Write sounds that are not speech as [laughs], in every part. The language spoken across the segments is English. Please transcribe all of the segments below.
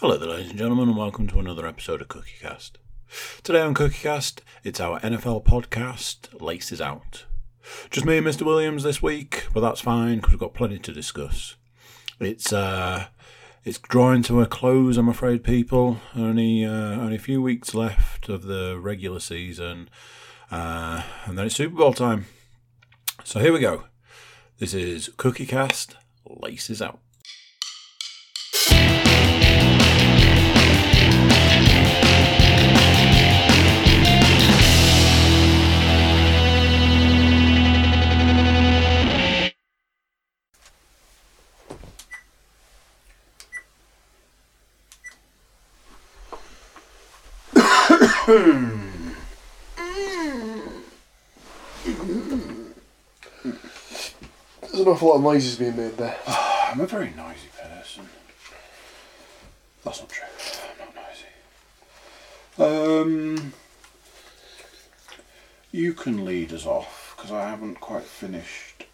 Hello there, ladies and gentlemen, and welcome to another episode of CookieCast. Today on CookieCast, it's our NFL podcast, Laces Out. Just me and Mr. Williams this week, but that's fine because we've got plenty to discuss. It's uh, it's drawing to a close, I'm afraid, people. Only uh, only a few weeks left of the regular season, uh, and then it's Super Bowl time. So here we go. This is CookieCast, Laces Out. There's an awful lot of noises being made there. [sighs] I'm a very noisy person. That's not true. I'm not noisy. Um, you can lead us off because I haven't quite finished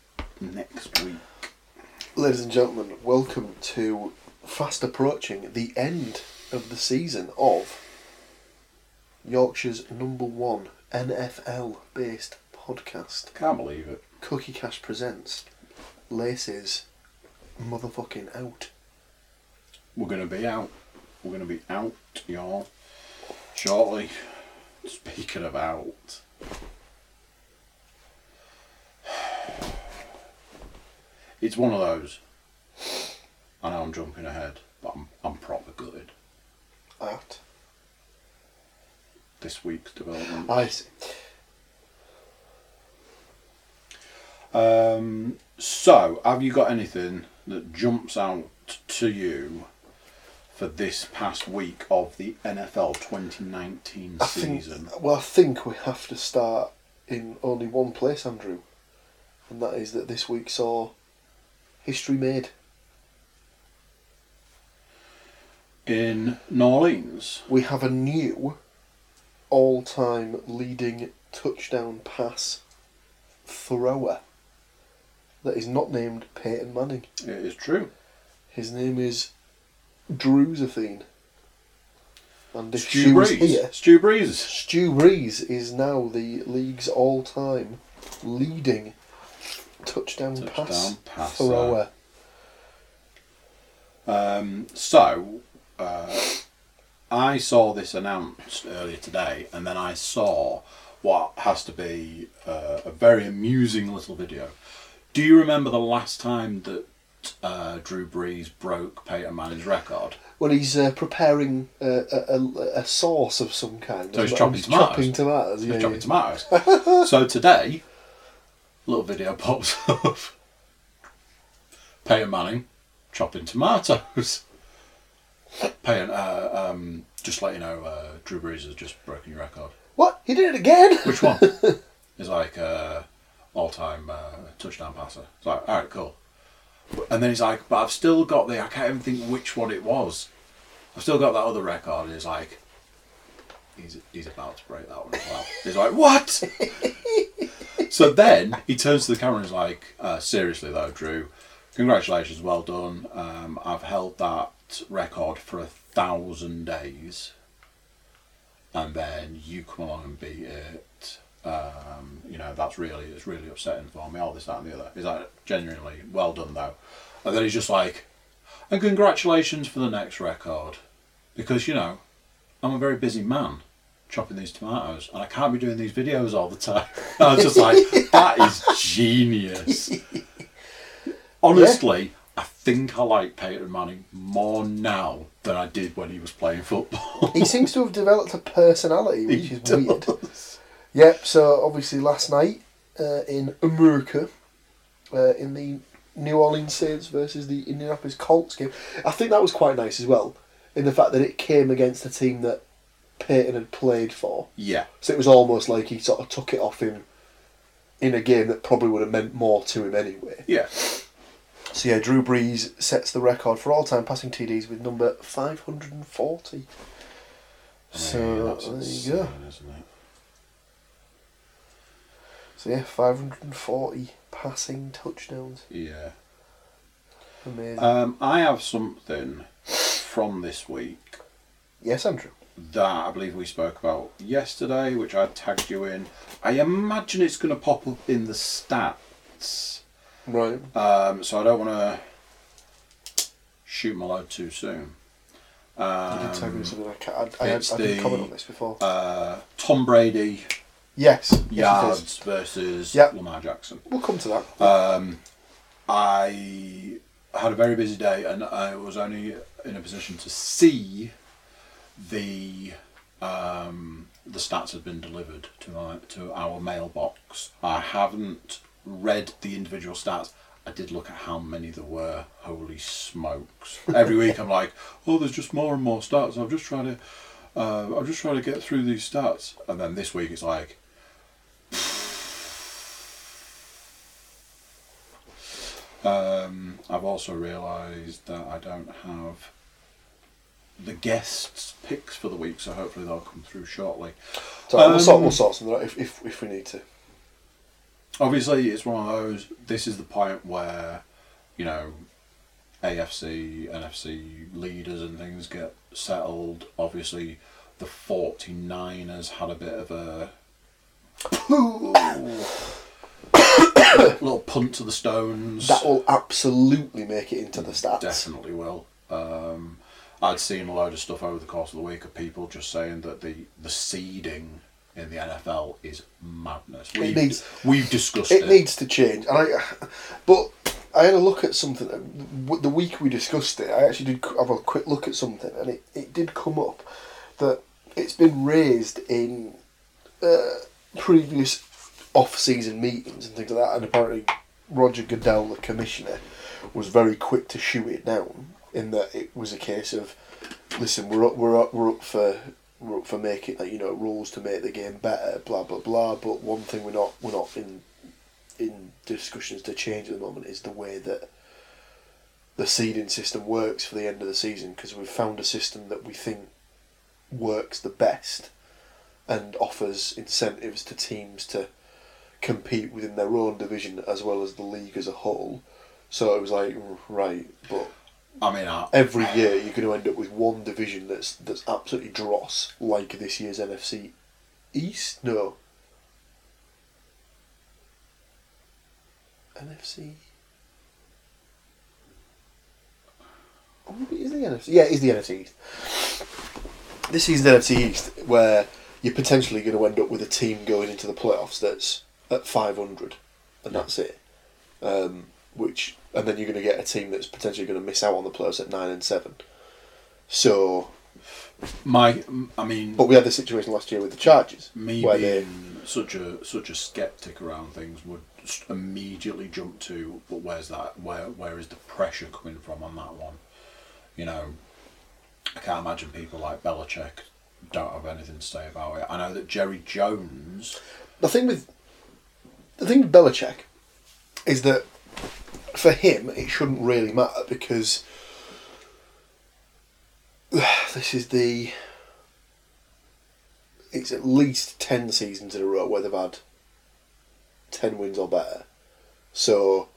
next week. Ladies and gentlemen, welcome to fast approaching the end of the season of Yorkshire's number one NFL based podcast. Can't believe it. CookieCast presents Laces motherfucking out. We're going to be out. We're going to be out, y'all, shortly. Speaking of out. It's one of those. I know I'm jumping ahead, but I'm, I'm proper good. Out. This week's development. I see. Um, so, have you got anything that jumps out to you for this past week of the NFL 2019 I think, season? well, I think we have to start in only one place, Andrew, and that is that this week saw history made. In New Orleans, we have a new all time leading touchdown pass thrower that is not named Peyton Manning. it is true. His name is Drewzathine. And if Stu was Breeze. here, Stu Breeze. Stu Breeze is now the league's all time leading touchdown, pass Touchdown passer. thrower. Um, so, uh, I saw this announced earlier today, and then I saw what has to be uh, a very amusing little video. Do you remember the last time that uh, Drew Brees broke Peyton Manning's record? Well, he's uh, preparing uh, a, a, a sauce of some kind. So he's chopping tomatoes. Chopping tomatoes. He's Yeah, chopping yeah. tomatoes. [laughs] so today, little video pops [laughs] up. Peyton Manning chopping tomatoes. Peyton, uh, um, just let you know, uh, Drew Brees has just broken your record. What? He did it again? [laughs] Which one? Is like uh, all-time uh, touchdown passer. It's like, all right, cool. And then he's like, but I've still got the. I can't even think which one it was. I've still got that other record. And he's like, he's he's about to break that one as well. He's like, what? [laughs] so then he turns to the camera and is like, uh, seriously though, Drew, congratulations, well done. Um, I've held that record for a thousand days, and then you come along and beat it. Um, you know that's really it's really upsetting for me. All this, that, and the other. Is that genuinely well done though, and then he's just like, and congratulations for the next record, because you know, I'm a very busy man chopping these tomatoes, and I can't be doing these videos all the time. [laughs] And I was just like, that is genius. [laughs] Honestly, I think I like Peyton Manning more now than I did when he was playing football. he seems to have developed a personality, which He is weird. Yep, so obviously last night uh, in America, uh, in the New Orleans Saints versus the Indianapolis Colts game, I think that was quite nice as well, in the fact that it came against a team that Peyton had played for. Yeah, So it was almost like he sort of took it off him in a game that probably would have meant more to him anyway. yeah. So yeah, Drew Brees sets the record for all-time passing TDs with number 540. So that's there you go. So yeah, 540 passing touchdowns. Yeah. Amazing. Um, I have something from this week Yes, Andrew. that I believe we spoke about yesterday, which I tagged you in. I imagine it's going to pop up in the stats, Right. um, so I don't want to shoot my load too soon. You did tell me Um, something. I, can't, I, I, I didn't the- comment on this before. uh, Tom Brady yes. yes yards versus Yep. Lamar Jackson. We'll come to that. Um, I had a very busy day and I was only in a position to see the um, the stats had been delivered to my, to our mailbox. I haven't read the individual stats. I did look at how many there were. Holy smokes! Every week I'm like, oh, there's just more and more stats. I'm just trying to, uh, I'm just trying to get through these stats. And then this week it's like, Um, I've also realised that I don't have the guests' picks for the week, so hopefully they'll come through shortly. So we'll, sort, Um, we'll sort something out if, if, if we need to. Obviously, it's one of those. This is the point where, you know, AFC, NFC leaders and things get settled. Obviously, the 49ers had a bit of a [coughs] little punt to the stones. That will absolutely make it into the stats. Definitely will. Um, I'd seen a load of stuff over the course of the week of people just saying that the, the seeding in the NFL is madness. We've, needs- we've discussed it. It needs to change, and I. [laughs] But I had a look at something the week we discussed it. I actually did have a quick look at something, and it, it did come up that it's been raised in uh, previous off-season meetings and things like that, and apparently Roger Goodell, the commissioner, was very quick to shoot it down. In that it was a case of, listen, we're up, we're up, we're up for for making like, you know rules to make the game better, blah blah blah. But one thing we're not we're not in in discussions to change at the moment is the way that the seeding system works for the end of the season because we've found a system that we think works the best and offers incentives to teams to compete within their own division as well as the league as a whole. So it was like right, but I mean, I, every year you're going to end up with one division that's that's absolutely dross, like this year's NFC East. No. NFC. Oh, is the NFC. Yeah, it is the NFC East. This is the NFC East, where you're potentially going to end up with a team going into the playoffs that's at 500, and that's it. Um, which and then you're going to get a team that's potentially going to miss out on the playoffs at nine and seven. So, my, I mean, but we had the situation last year with the Chargers, me where being such a such a skeptic around things would immediately jump to, but where's that? Where where is the pressure coming from on that one? You know, I can't imagine people like Belichick don't have anything to say about it. I know that Jerry Jones. the thing with the thing with Belichick is that for him it shouldn't really matter because [sighs] this is the it's at least ten seasons in a row where they've had ten wins or better. So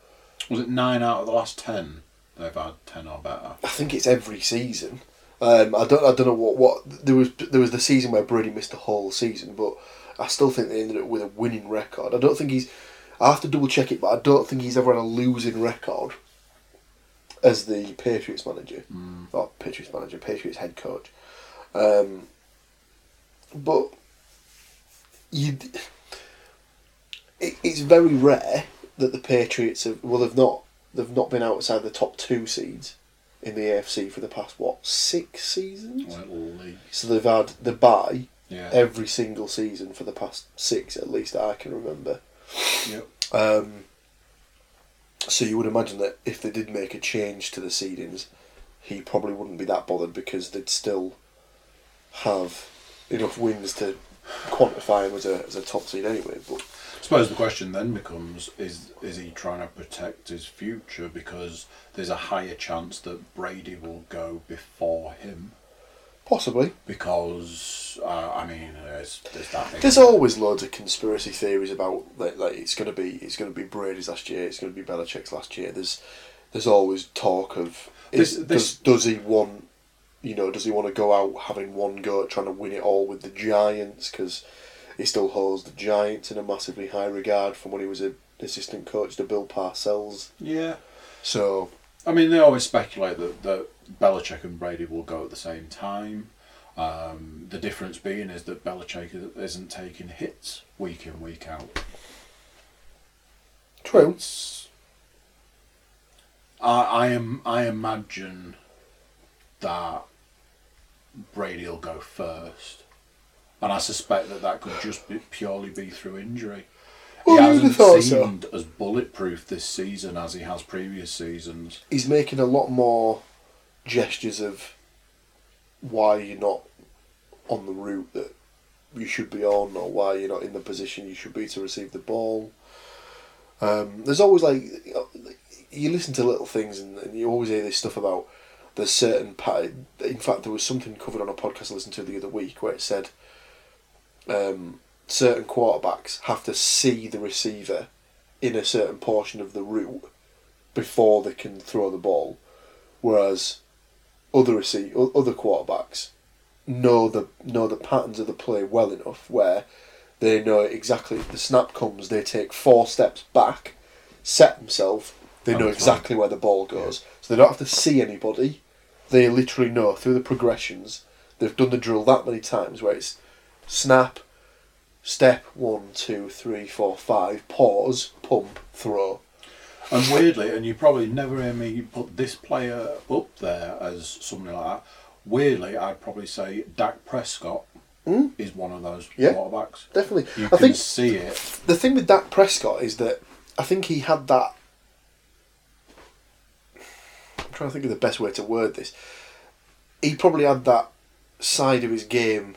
Was it nine out of the last ten? They've had ten or better. I think it's every season. Um, I don't I don't know what, what there was there was the season where Brady missed the whole season, but I still think they ended up with a winning record. I don't think he's I have to double check it, but I don't think he's ever had a losing record as the Patriots manager. Or Patriots manager, Patriots head coach. Um, but you it, it's very rare that the Patriots have well they've not they've not been outside the top two seeds in the AFC for the past what six seasons. Well. So they've had the bye Yeah. every single season for the past six, at least I can remember. Yep. Um, so you would imagine that if they did make a change to the seedings, he probably wouldn't be that bothered because they'd still have enough wins to quantify him as a, as a top seed anyway. But I suppose the question then becomes: Is is he trying to protect his future because there's a higher chance that Brady will go before him? Possibly. Because uh, I mean, there's, there's that thing. There's always loads of conspiracy theories about like, like it's gonna be it's gonna be Brady's last year, it's gonna be Belichick's last year. There's there's always talk of is, This- this- does does he want you know, does he want to go out having one go at trying to win it all with the Giants? Because he still holds the Giants in a massively high regard from when he was an assistant coach to Bill Parcells. Yeah. So, I mean, they always speculate that, that Belichick and Brady will go at the same time. Um, the difference being is that Belichick isn't taking hits week in, week out. true. It's, I, I am. I imagine that Brady will go first, and I suspect that that could just be, purely be through injury. Well, he I would have hasn't thought so. seemed as bulletproof this season as he has previous seasons. He's making a lot more gestures of why you're not on the route that you should be on, or why you're not in the position you should be to receive the ball. Um, there's always like you listen to little things, and, and you always hear this stuff about there's certain pa- In fact, there was something covered on a podcast I listened to the other week where it said um, certain quarterbacks have to see the receiver in a certain portion of the route before they can throw the ball, whereas other receive other quarterbacks know the know the patterns of the play well enough where they know exactly the snap comes, they take four steps back, set themselves, they know exactly where the ball goes. So they don't have to see anybody. They literally know through the progressions. They've done the drill that many times where it's snap, step one, two, three, four, five, pause, pump, throw. And weirdly, and you probably never hear me put this player up there as something like that. Weirdly, I'd probably say Dak Prescott Mm. is one of those Yeah. quarterbacks. Definitely. You I can think see it. the thing with Dak Prescott is that I think he had that. I'm trying to think of the best way to word this. He probably had that side of his game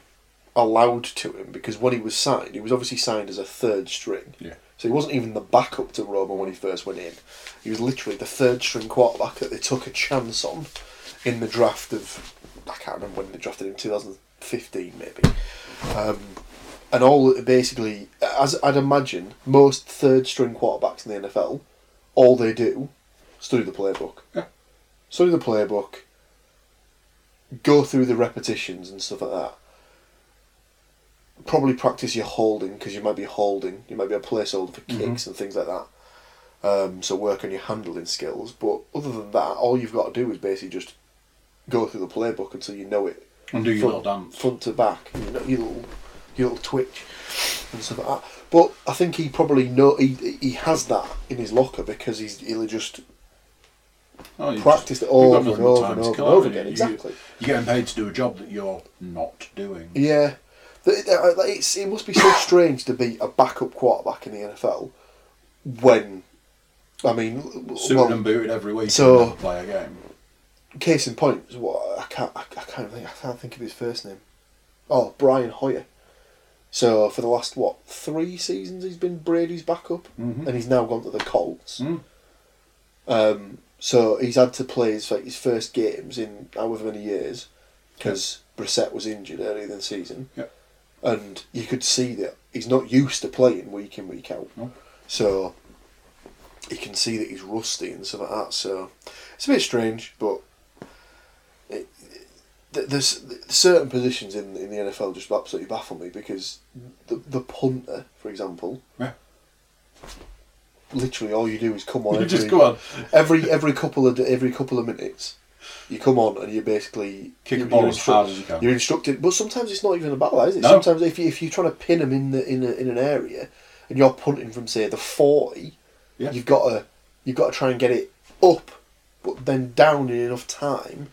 allowed to him because when he was signed, he was obviously signed as a third string. Yeah. So he wasn't even the backup to Romo when he first went in. He was literally the third string quarterback that they took a chance on in the draft of I can't remember when they drafted him, 2015 maybe. Um, and all basically, as I'd imagine, most third string quarterbacks in the NFL, all they do, study the playbook. Yeah. Study the playbook. Go through the repetitions and stuff like that. Probably practice your holding because you might be holding. You might be a placeholder for kicks and things like that. Um, so work on your handling skills. But other than that, all you've got to do is basically just go through the playbook until you know it And do your front, little dance. front to back, you know, your little, your little twitch and stuff like that. But I think he probably know he he has that in his locker because he's he'll just Oh, practiced it just- you've over and over time and over and over again. you? Exactly. You're getting paid to do a job that you're not doing. Yeah, The- the- like, it's, it must be so strange to be a backup quarterback in the NFL when, I mean, Suited well, and booted every week so- play a game. case in point what I can't I, I can't think I can't think of his first name. Oh, Brian Hoyer. So for the last what three seasons he's been Brady's backup, Mhm. and he's now gone to the Colts. Mm. Um, so he's had to play his like his first games in however many years because Brissett was injured earlier in the season, Yep. And you could see that he's not used to playing week in week out. No. So you can see that he's rusty and stuff like that. So it's a bit strange, but it, th- there's certain positions in in the NFL just absolutely baffle me because the the punter, for example, Yeah. literally all you do is come on. [laughs] You every, just go on. every every couple of every couple of minutes. You come on and you basically Kick a you're, ball you're as hard as you can. You're instructed, but sometimes it's not even about that, is it? No. Sometimes if you if you're trying to pin them in the in a, in an area and you're punting from say the forty, Yeah. you've got to you've got to try and get it up, but then down in enough time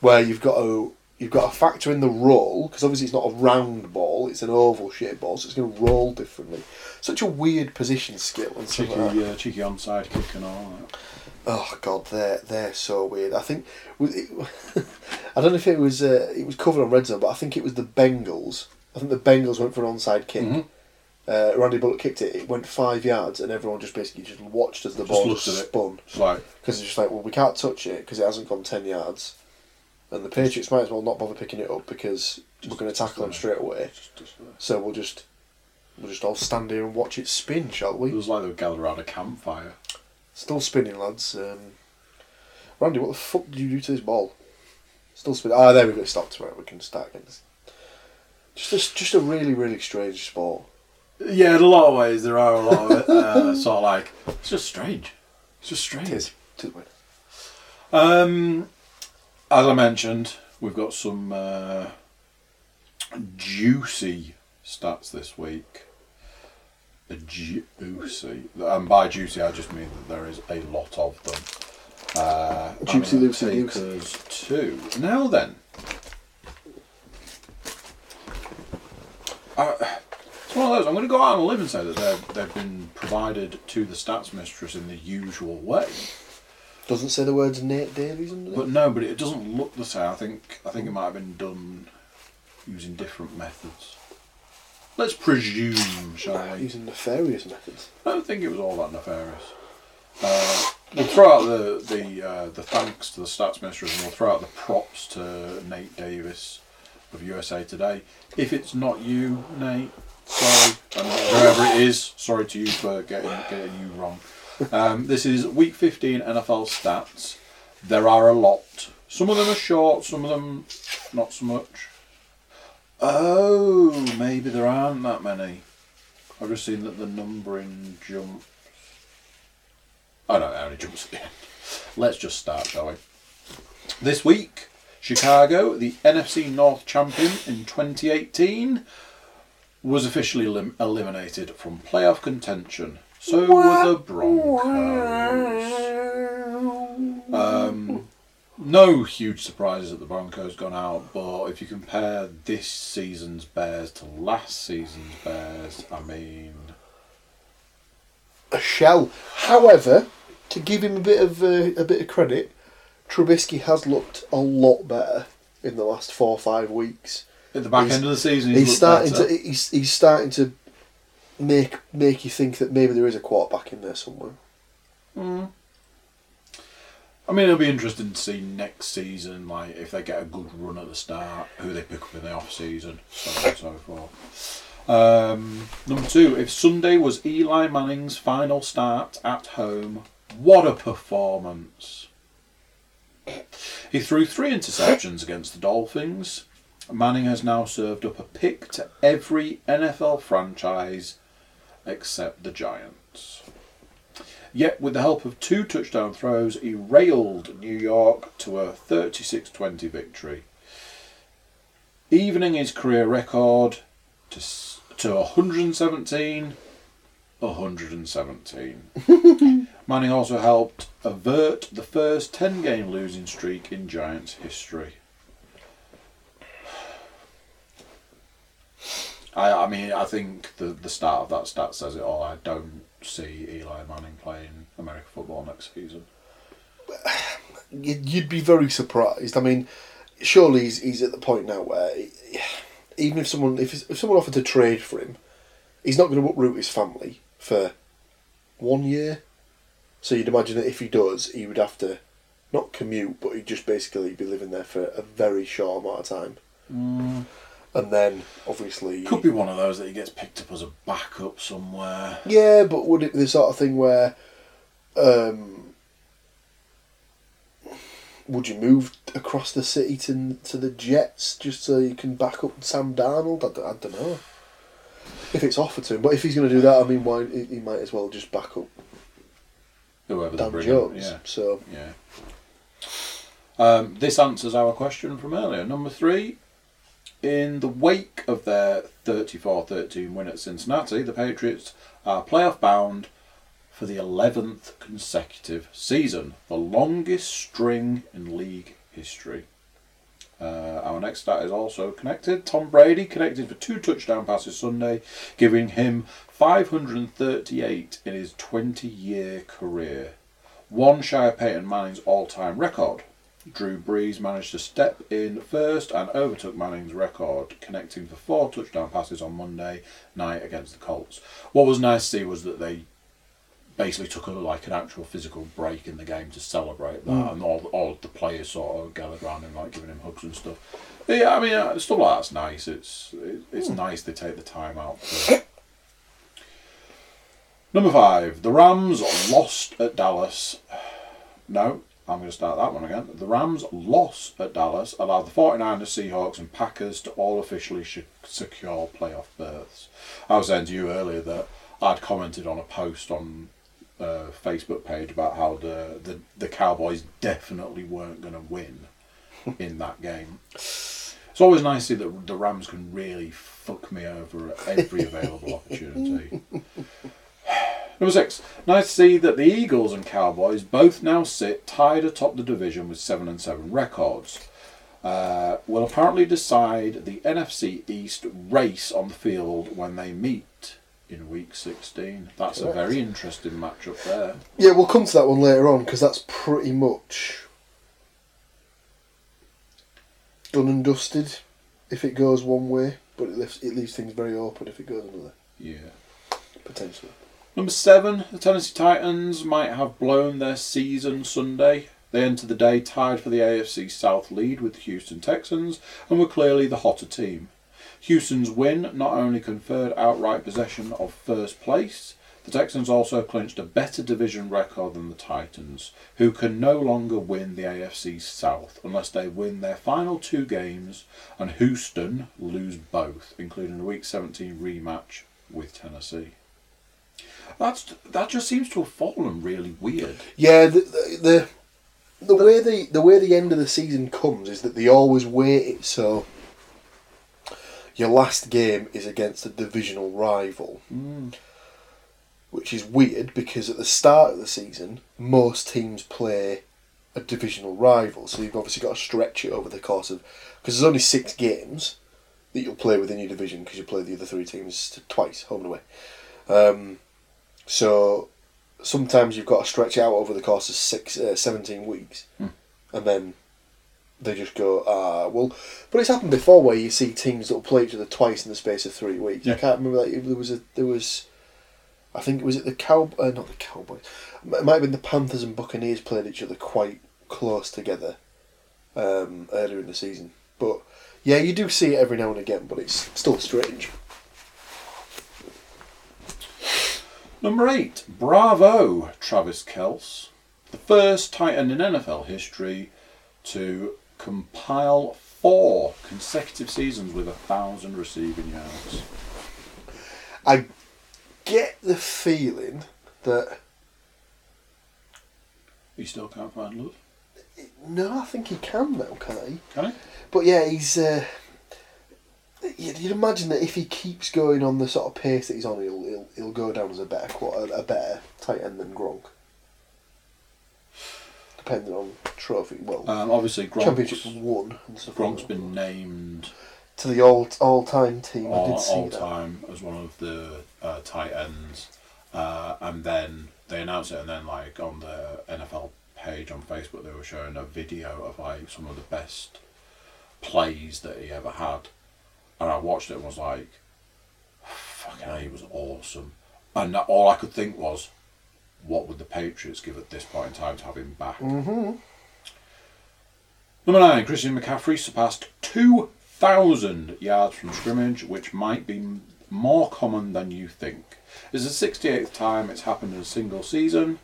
where you've got to you've got to factor in the roll because obviously it's not a round ball; it's an oval shaped ball, so it's going to roll differently. Such a weird position skill and Cheeky, like uh, cheeky onside kick and all that. Oh god, they're they're so weird. I think it, [laughs] I don't know if it was uh, it was covered on Red Zone, but I think it was the Bengals. I think the Bengals went for an onside kick. Mhm. Uh, Randy Bullock kicked it. It went five yards, and everyone just basically just watched as the Just ball just it. spun like, because it's just like, well, we can't touch it because it hasn't gone ten yards, and the Patriots might as well not bother picking it up because we're going to tackle them straight away. just, just, So we'll just we'll just all stand here and watch it spin, shall we? it was like they were gathered around a campfire. Still spinning, lads. Um, Randy, what the fuck did you do to this ball? Still spinning. Ah, there we go. It stopped. Right, we can start again. Just a, just a really, really strange sport. Yeah, in a lot of ways there are a lot of it. Uh, [laughs] sort of like it's just strange. It's just strange. It is. It is weird. Um, as I mentioned, we've got some uh, juicy stats this week. Juicy, and by juicy, I just mean that there is a lot of them. Uh, Juicy Lucy Goose. us now then. Uh, it's one of those. I'm going to go out on a limb and say that they've, they've been provided to the stats mistress in the usual way. Doesn't say the words Nate Davis under But no, but it doesn't look the same. I think I think it might have been done using different methods. Let's presume, shall we? Using nefarious methods. I don't think it was all that nefarious. Uh, we'll throw out the the uh, the thanks to the stats mistress, and we'll throw out the props to Nate Davis of USA Today. If it's not you, Nate, sorry, and whoever it is, sorry to you for getting getting you wrong. Um, this is Week 15 NFL stats. There are a lot. Some of them are short, some of them not so much. Oh, maybe there aren't that many. I've just seen that the numbering jumps. Oh no, it only jumps at the end. Let's just start, shall we? This week, Chicago, the NFC North champion in 2018, was officially elim- eliminated from playoff contention. So were the Broncos. Um, no huge surprises that the Broncos gone out, but if you compare this season's Bears to last season's Bears, I mean, A shell. However, to give him a bit of uh, a bit of credit, Trubisky has looked a lot better in the last four or five weeks. at the back He's- end of the season, He's, looked starting better. to he's, he's starting to make make you think that maybe there is a quarterback in there somewhere. I mean, it'll be interesting to see next season, like if they get a good run at the start, who they pick up in the off season, so on and so forth. Um, number two, if Sunday was Eli Manning's final start at home, what a performance! He threw three interceptions against the Dolphins. Manning has now served up a pick to every NFL franchise except the Giants. Yet, with the help of two touchdown throws, he railed New York to a 36 20 victory, evening his career record to, to 117 117. [laughs] Manning also helped avert the first 10 game losing streak in Giants history. [sighs] I, I mean, I think the, the start of that stat says it all. I don't see Eli Manning playing American football next season. You'd, be very surprised. I mean, surely he's, he's at the point now where he- even if someone if, if someone offered to trade for him, he's not going to uproot his family for one year. So you'd imagine that if he does, he would have to not commute, but he'd just basically be living there for a very short amount of time. Mm. And then obviously Could be one of those that he gets picked up as a backup somewhere. Yeah, but would it be the sort of thing where, um, would you move across the city to to the Jets just so you can back up Sam Darnold? I don't know. If it's offered to him, but if he's going to do that, I mean, why he, might as well just back up Whoever Dan Jones. Yeah. So Yeah. Um, this answers our question from earlier. Number three, in the wake of their 34 13 win at Cincinnati, the Patriots are playoff bound for the 11th consecutive season, the longest string in league history. Uh, our next stat is also connected. Tom Brady connected for two touchdown passes Sunday, giving him 538 in his 20 year career. One shy of Peyton Manning's all time record. Drew Brees managed to step in first and overtook Manning's record, connecting for four touchdown passes on Monday night against the Colts. What was nice to see was that they basically took a, like an actual physical break in the game to celebrate that, and all all the players sort of gathered around him, like giving him hugs and stuff. But yeah, I mean, uh, stuff like that's nice. It's it, it's nice they take the time out. For Number five, the Rams lost at Dallas. [sighs] No, I'm going to start that one again. The Rams' loss at Dallas allowed the 49ers, Seahawks, and Packers to all officially sh- secure playoff berths. I was saying to you earlier that I'd commented on a post on uh, Facebook page about how the, the, the Cowboys definitely weren't going to win [laughs] in that game. It's always nice to see that the Rams can really fuck me over at every available opportunity. [laughs] Number six. Nice to see that the Eagles and Cowboys both now sit tied atop the division with seven and seven records. Uh, will apparently decide the NFC East race on the field when they meet in Week 16. That's a very interesting matchup there. Yeah, we'll come to that one later on because that's pretty much done and dusted if it goes one way, but it leaves, it leaves things very open if it goes another, Yeah. potentially. Number seven, the Tennessee Titans might have blown their season Sunday. They entered the day tied for the AFC South lead with the Houston Texans and were clearly the hotter team. Houston's win not only conferred outright possession of first place, the Texans also clinched a better division record than the Titans, who can no longer win the AFC South unless they win their final two games and Houston lose both, including a Week 17 rematch with Tennessee. That's that just seems to have fallen really weird. Yeah, the the the, the way the the way the end of the season comes is that they always wait it so your last game is against a divisional rival, which is weird because at the start of the season most teams play a divisional rival, so you've obviously got to stretch it over the course of because there's only six games that you'll play within your division because you play the other three teams twice home and away. Um, so sometimes you've got to stretch out over the course of six, uh, 17 weeks, Hmm. and then they just go, ah, well. But it's happened before where you see teams that will play each other twice in the space of three weeks. I can't remember like there was a there was, I think it was it the cow uh, not the Cowboys, it might have been the Panthers and Buccaneers played each other quite close together, um, earlier in the season. But yeah, you do see it every now and again, but it's still strange. Number eight, bravo, Travis Kelce, the first tight end in NFL history to compile four consecutive seasons with a thousand receiving yards. I get the feeling that He still can't find love, no, I think he can now, can he? can he? But yeah, he's. Uh, you'd, you'd imagine that if he keeps going on the sort of pace that he's on, he'll he'll, he'll go down as a better qua- a better tight end than Gronk. Depending on trophy, well, Um, obviously, Gronk's, won and stuff. Gronk's like been named to the all all time team. I all, did see all that. time as one of the uh, tight ends, uh, and then they announced it, and then like on the NFL page on Facebook, they were showing a video of like some of the best plays that he ever had, and I watched it and was like, "Fucking, hell, he was awesome," and that- all I could think was, "What would the Patriots give at this point in time to have him back?" Mm-hmm. Number nine, Christian McCaffrey surpassed 2,000 yards from scrimmage, which might be more common than you think. It's the 68th time it's happened in a single season,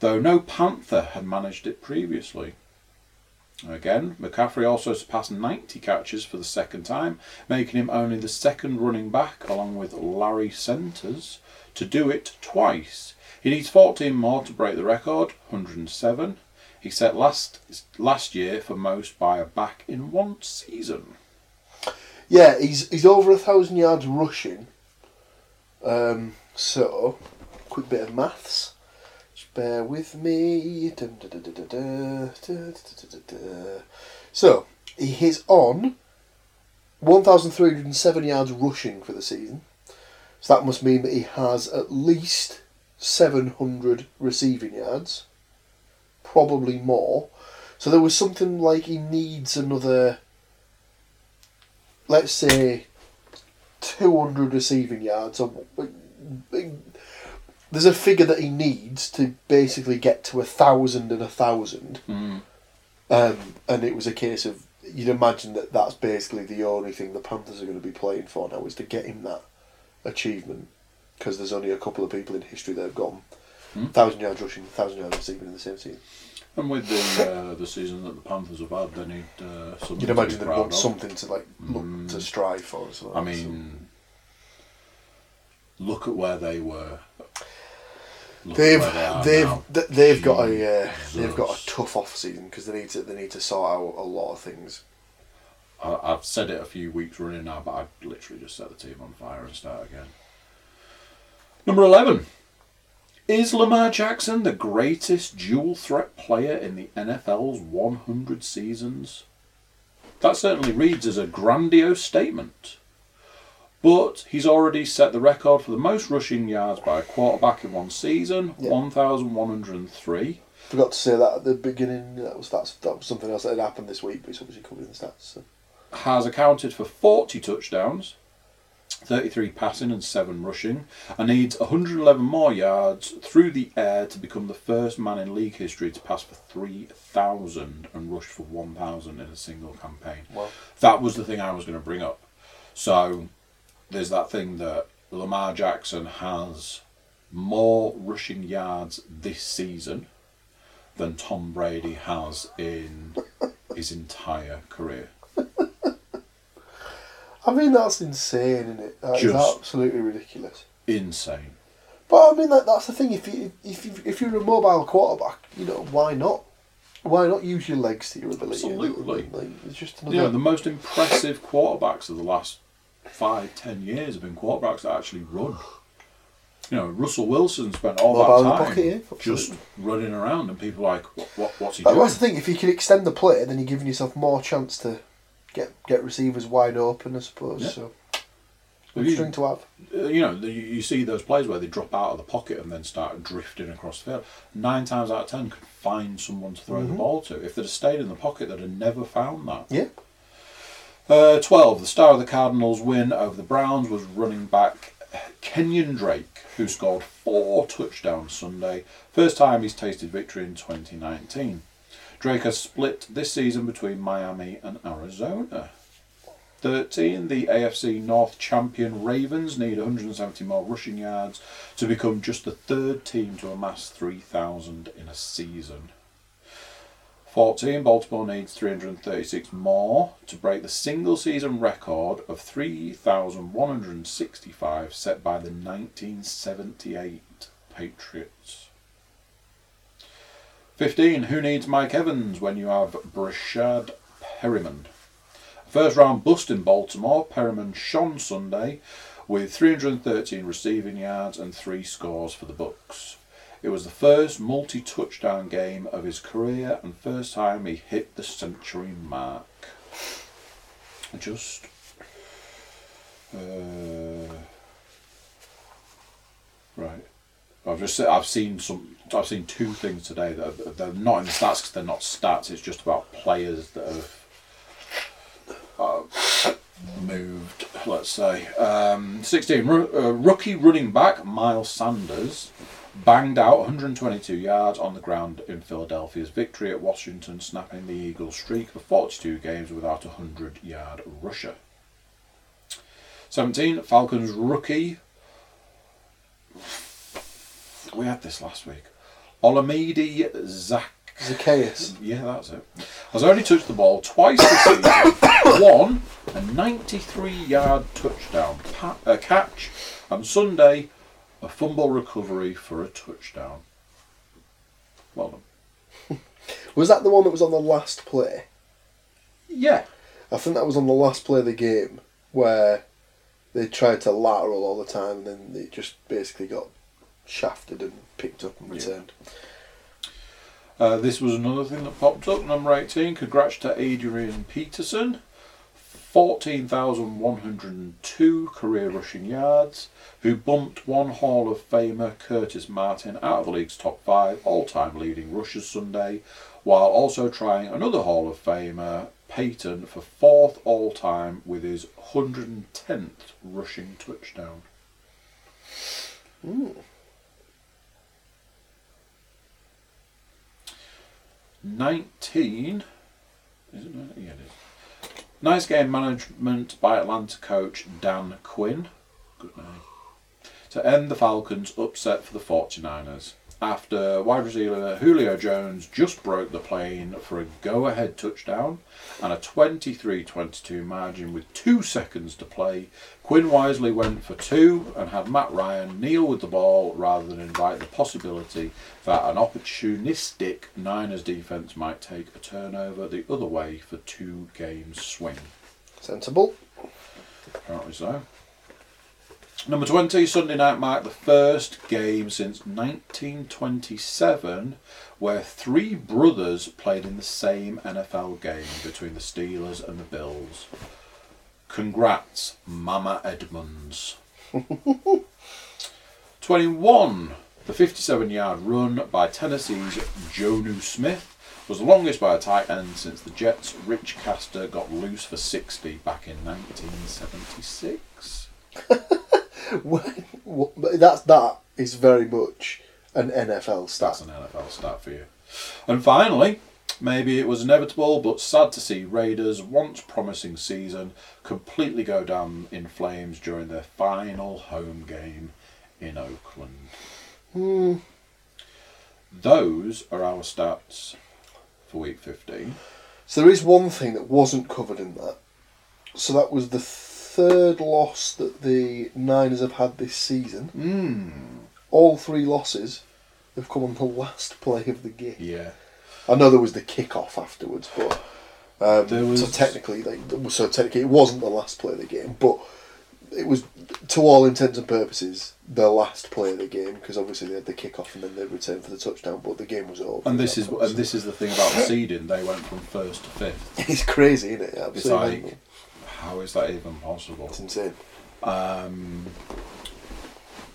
though no Panther had managed it previously. Again, McCaffrey also surpassed 90 catches for the second time, making him only the second running back, along with Larry Centers, to do it twice. He needs 14 more to break the record, 107. He set last last year for most by a back in one season. Yeah, he's he's over a thousand yards rushing. Um, so, quick bit of maths bear with me. So, he is on 1,307 yards rushing for the season. So that must mean that he has at least 700 receiving yards, probably more. So there was something like he needs another, let's say, 200 receiving yards, there's a figure that he needs to basically get to a thousand and a thousand Mm. um, and it was a case of you'd imagine that that's basically the only thing the Panthers are going to be playing for now is to get him that achievement because there's only a couple of people in history that have gone Hmm. thousand yards rushing thousand yards receiving in the same season And with the uh, the season that the Panthers have had, they need uh, something You'd to imagine they'd want of. something to like look Mm. to strive for. I mean, look at where they were. They've they are they've th- they've got a uh, they've got a tough off season because they need to they need to sort out a lot of things. I, I've said it a few weeks running now, but I'd literally just set the team on fire and start again. Number 11. Is Lamar Jackson the greatest dual threat player in the NFL's 100 seasons? That certainly reads as a grandiose statement. But he's already set the record for the most rushing yards by a quarterback in one season, Yeah. 1,103. Forgot to say that at the beginning. That was that's, that was something else that had happened this week, but it's obviously covered in the stats. So. has accounted for 40 touchdowns, 33 passing and 7 rushing, and needs 111 more yards through the air to become the first man in league history to pass for 3,000 and rush for 1,000 in a single campaign. Wow. That was the thing I was going to bring up. So there's that thing that Lamar Jackson has more rushing yards this season than Tom Brady has in his entire career. [laughs] I mean that's insane, isn't it? That is Just- absolutely ridiculous. Insane. But I mean that, that's the thing. If you if you, if you're a mobile quarterback, you know why not? Why not use your legs to your ability? Absolutely. Like, it's just another. You know, the most impressive quarterbacks of the last five, ten years have been quarterbacks that actually run. You know, Russell Wilson spent all Mobile that time pocket, yeah, just running around, and people are like, what, what, what's he But doing? that's the thing. If you can extend the play, then you're giving yourself more chance to get get receivers wide open. I suppose. Yeah. So good you- string to have. Uh, you know, the, you see those plays where they drop out of the pocket and then start drifting across the field. Nine times out of ten could find someone to throw the Mhm. ball to. If they'd have stayed in the pocket, they'd have never found that. Yeah. Uh, 12. The star of the Cardinals' win over the Browns was running back Kenyan Drake, who scored four touchdowns Sunday. First time he's tasted victory in 2019. Drake has split this season between Miami and Arizona. 13. The AFC North champion Ravens need 170 more rushing yards to become just the third team to amass 3,000 in a season. 14. Baltimore needs 336 more to break the single season record of 3,165 set by the 1978 Patriots. 15. Who needs Mike Evans when you have Breshad Perriman? First round bust in Baltimore, Perriman shone Sunday with 313 receiving yards and three scores for the Bucks. It was the first multi-touchdown game of his career and first time he hit the century mark. Just uh, right. I've just I've seen some I've seen two things today that are, they're not in the stats because they're not stats. It's just about players that have uh, moved. Let's say um, sixteen uh, rookie running back Miles Sanders banged out 122 yards on the ground in Philadelphia's victory at Washington, snapping the Eagles' streak of 42 games without a 100 yard rusher. 17. Falcons rookie. We had this last week. Olamide Zach. Zaccheaus. Yeah, that's it. Has only touched the ball twice this [coughs] season. One, a 93 yard touchdown pa- uh, catch, and Sunday, a fumble recovery for a touchdown. Well done. [laughs] Was that the one that was on the last play? Yeah. I think that was on the last play of the game where they tried to lateral all the time and then they just basically got shafted and picked up and Yeah. returned. Uh, this was another thing that popped up. Number 18, congrats to Adrian Peterson. 14,102 career rushing yards, who bumped one Hall of Famer Curtis Martin out of the league's top five all time leading rushers Sunday, while also trying another Hall of Famer, Payton, for fourth all time with his 110th rushing touchdown. Hmm. Nineteen. Is it? nine? Yeah, it is. Nice game management by Atlanta coach Dan Quinn. Good name. To end the Falcons' upset for the 49ers. After wide receiver Julio Jones just broke the plane for a go ahead touchdown and a 23 22 margin with two seconds to play. Quinn wisely went for two and had Matt Ryan kneel with the ball rather than invite the possibility that an opportunistic Niners defense might take a turnover the other way for two games swing. Sensible. Apparently so. Number 20, Sunday night marked the first game since 1927 where three brothers played in the same NFL game between the Steelers and the Bills. Congrats, Mama Edmonds. [laughs] 21, the 57 yard run by Tennessee's Jonnu Smith was the longest by a tight end since the Jets' Rich Caster got loose for 60 back in 1976. [laughs] [laughs] What- that's that is very much an NFL That's stat. an NFL stat for you. And finally, maybe it was inevitable, but sad to see Raiders' once promising season completely go down in flames during their final home game in Oakland. Hmm. Those are our stats for week 15. So there is one thing that wasn't covered in that. So that was the third loss that the Niners have had this season. Mm. All three losses have come on the last play of the game. Yeah. I know there was the kick-off afterwards, but um, There was- so technically, like, so technically, it wasn't the last play of the game, but it was, to all intents and purposes, the last play of the game because obviously they had the kick-off and then they returned for the touchdown, but the game was over. And this is and this is the thing about seeding. They went from first to fifth. [laughs] it's crazy, isn't it? It's Absolutely, like, how is that even possible? it's insane. um,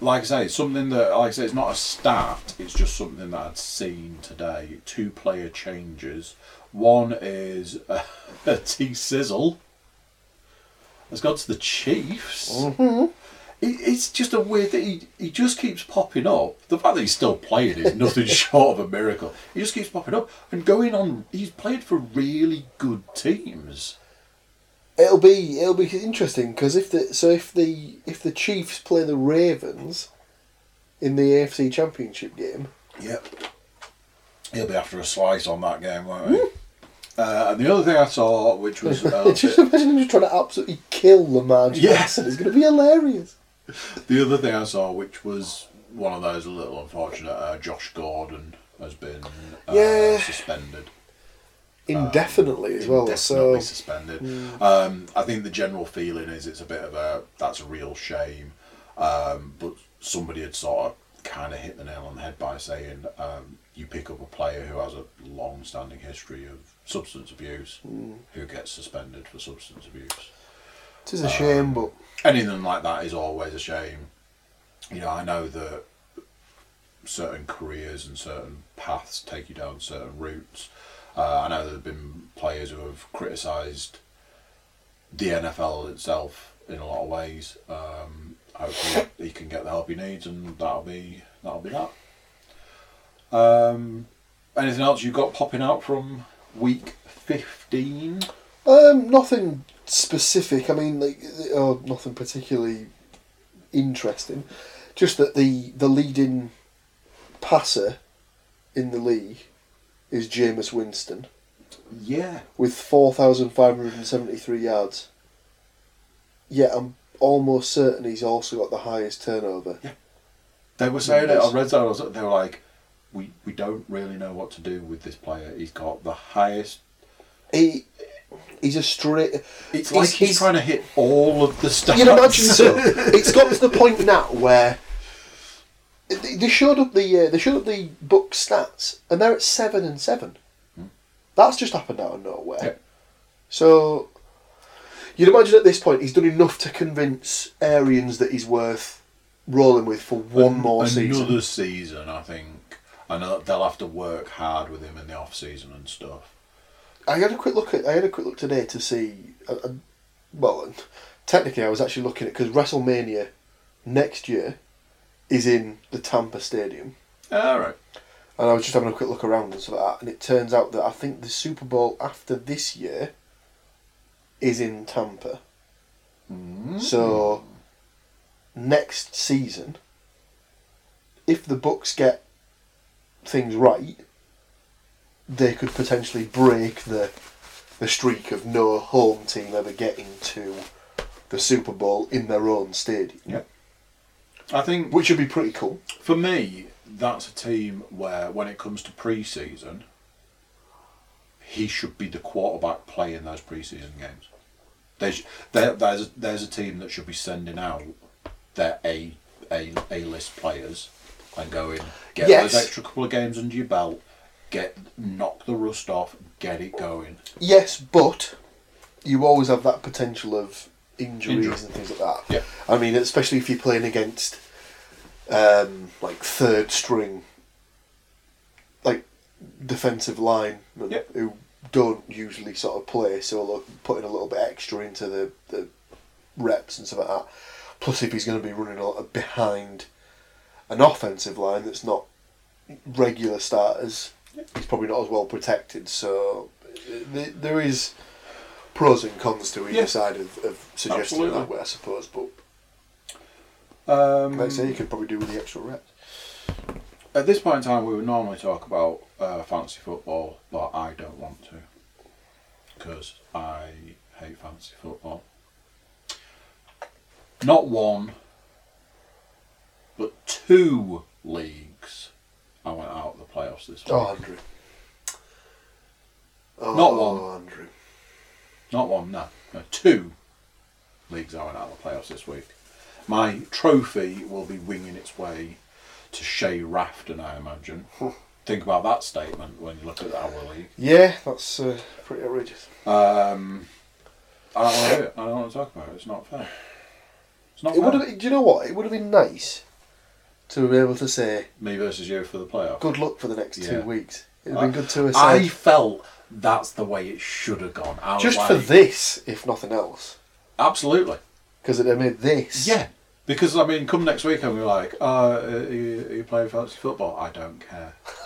like I say, it's something that, like I say, it's not a stat. It's just something that I'd seen today. Two player changes. One is uh, [laughs] T Sizzle has gone to the Chiefs. Mm-hmm. It, it's just a weird that he, he just keeps popping up. The fact that he's still playing is nothing [laughs] short of a miracle. He just keeps popping up and going on. He's played for really good teams. It'll be it'll be interesting because if the so if the if the Chiefs play the Ravens in the AFC Championship game, Yep. He'll be after a slice on that game, won't he? Uh, and the other thing I saw, which was [laughs] uh, just imagine him just trying to absolutely kill Lamar. Jackson. It's going to be hilarious. [laughs] the other thing I saw, which was one of those a little unfortunate, uh, Josh Gordon has been uh, Yeah. suspended. Indefinitely as well. Indefinitely So suspended. Um, I think the general feeling is it's a bit of a that's a real shame. Um, but somebody had sort of kind of hit the nail on the head by saying um, you pick up a player who has a long-standing history of substance abuse who gets suspended for substance abuse. it is a shame, but Anything like that is always a shame. You know, I know that certain careers and certain paths take you down certain routes. Uh, I know there have been players who have criticised the NFL itself in a lot of ways. Um, hopefully, he can get the help he needs, and that'll be that'll be that. Um, anything else you've got popping out from week fifteen? um, nothing specific. I mean, like, oh, nothing particularly interesting. Just that the the leading passer in the league is Jameis Winston Yeah, with four thousand five hundred and seventy three yards. Yet I'm almost certain he's also got the highest turnover. They were saying it on Red Zone. I was- They were like, "We we don't really know what to do with this player. He's got the highest. He he's a straight. It's like he's, trying to hit all of the stats." You'd imagine so. It's got to the point now where they they showed up the uh, they showed up the book stats and they're at seven and seven. That's just happened out of nowhere. Yeah. So you'd imagine at this point he's done enough to convince Arians that he's worth rolling with for one An- more season. another season. season, I think. I know they'll have to work hard with him in the off season and stuff. I had a quick look at I had a quick look today to see. Uh, uh, well, technically, I was actually looking at because WrestleMania next year is in the Tampa Stadium. All right. And I was just having a quick look around and stuff like that, and it turns out that I think the Super Bowl after this year is in Tampa. Mm. So next season, if the Bucs get things right, they could potentially break the the streak of no home team ever getting to the Super Bowl in their own stadium, Yeah. I think which would be pretty cool. for me, that's a team where, when it comes to pre-season, he should be the quarterback playing those pre-season games. There's there, there's there's a team that should be sending out their A A A list players and going get Yes. those extra couple of games under your belt, get knock the rust off, get it going. Yes, but you always have that potential of injuries Injury. and things like that. Yeah. I mean, especially if you're playing against um, like third string, like defensive line Yeah. who don't usually sort of play, so look, putting a little bit extra into the, the reps and stuff like that. Plus, if he's going to be running a lot behind an offensive line that's not regular starters, he's probably not as well protected. So there is pros and cons to either Yeah. side of, of suggesting Absolutely. that way, I suppose. But Um, like I say, you could probably do with the extra reps. At this point in time, we would normally talk about uh, fantasy football, but I don't want to because I hate fantasy football. Not one, but two leagues. I went out of the playoffs this week. Oh, Andrew. Oh, Not one. Andrew. Not one, no, no, two leagues I went out of the playoffs this week. My trophy will be winging its way to Shea Rafton, I imagine. Think about that statement when you look at our league. Yeah, that's uh, pretty outrageous. Um, I don't want to do it. I don't want to talk about it. It's not fair. It's not It would have. Do you know what? It would have been nice to be able to say Me versus you for the playoff. good luck for the next two weeks. It'd have been good to have I felt that's the way it should have gone. I was just like, for this, if nothing else, Absolutely. because it made this. Yeah. Because, I mean, come next week and we're like, uh, are you, are you playing fantasy football? I don't care. [laughs]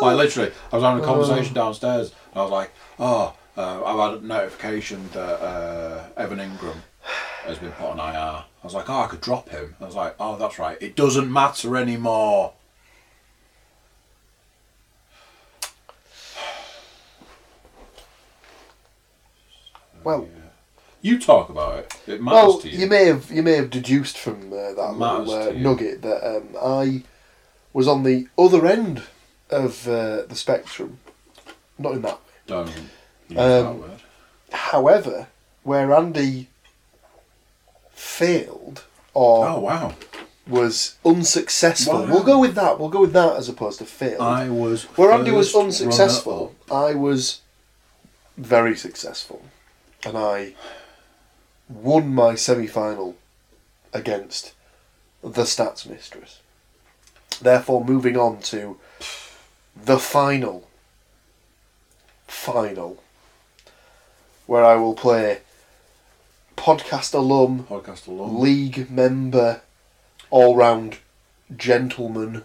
like, literally, I was having a conversation downstairs and I was like, oh, uh, I've had a notification that uh, Evan Engram has been put on IR. I was like, oh, I could drop him. I was like, oh, that's right. It doesn't matter anymore. Well, Yeah. You talk about it. It matters well, to you. may have you may have deduced from uh, that little uh, nugget that um, I was on the other end of uh, the spectrum, not in that way. Um, that word. However, where Andy failed or Oh, wow. was unsuccessful, Wow. we'll go with that. We'll go with that as opposed to failed. I was. Where Andy was unsuccessful. I was very successful, and I won my semi-final against the Stats Mistress. Therefore, moving on to the final, final, where I will play podcast alum, Podcast alone. league member, all-round gentleman,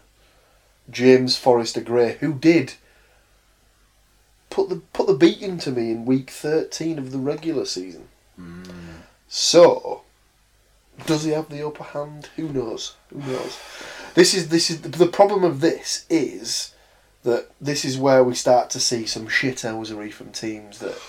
James Forrester Gray, who did put the put the beat into me in week thirteen of the regular season. Mm. So, does he have the upper hand? Who knows? Who knows? This is this is the problem of this is that this is where we start to see some shit shithousery from teams that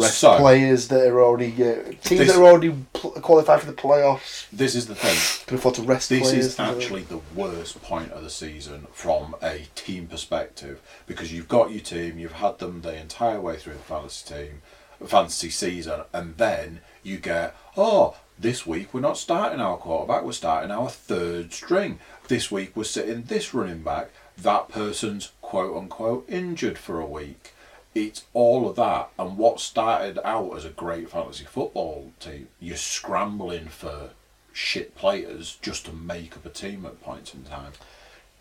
So- players that are already uh, teams This- that are already pl- qualified for the playoffs This is the thing. can afford to rest This players. is things like that. actually the worst point of the season from a team perspective because you've got your team, you've had them the entire way through the fantasy team, fantasy season, and then you get, oh, this week we're not starting our quarterback, we're starting our third string. This week we're sitting this running back. That person's quote unquote injured for a week. It's all of that, and what started out as a great fantasy football team, you're scrambling for shit players just to make up a team at points in time.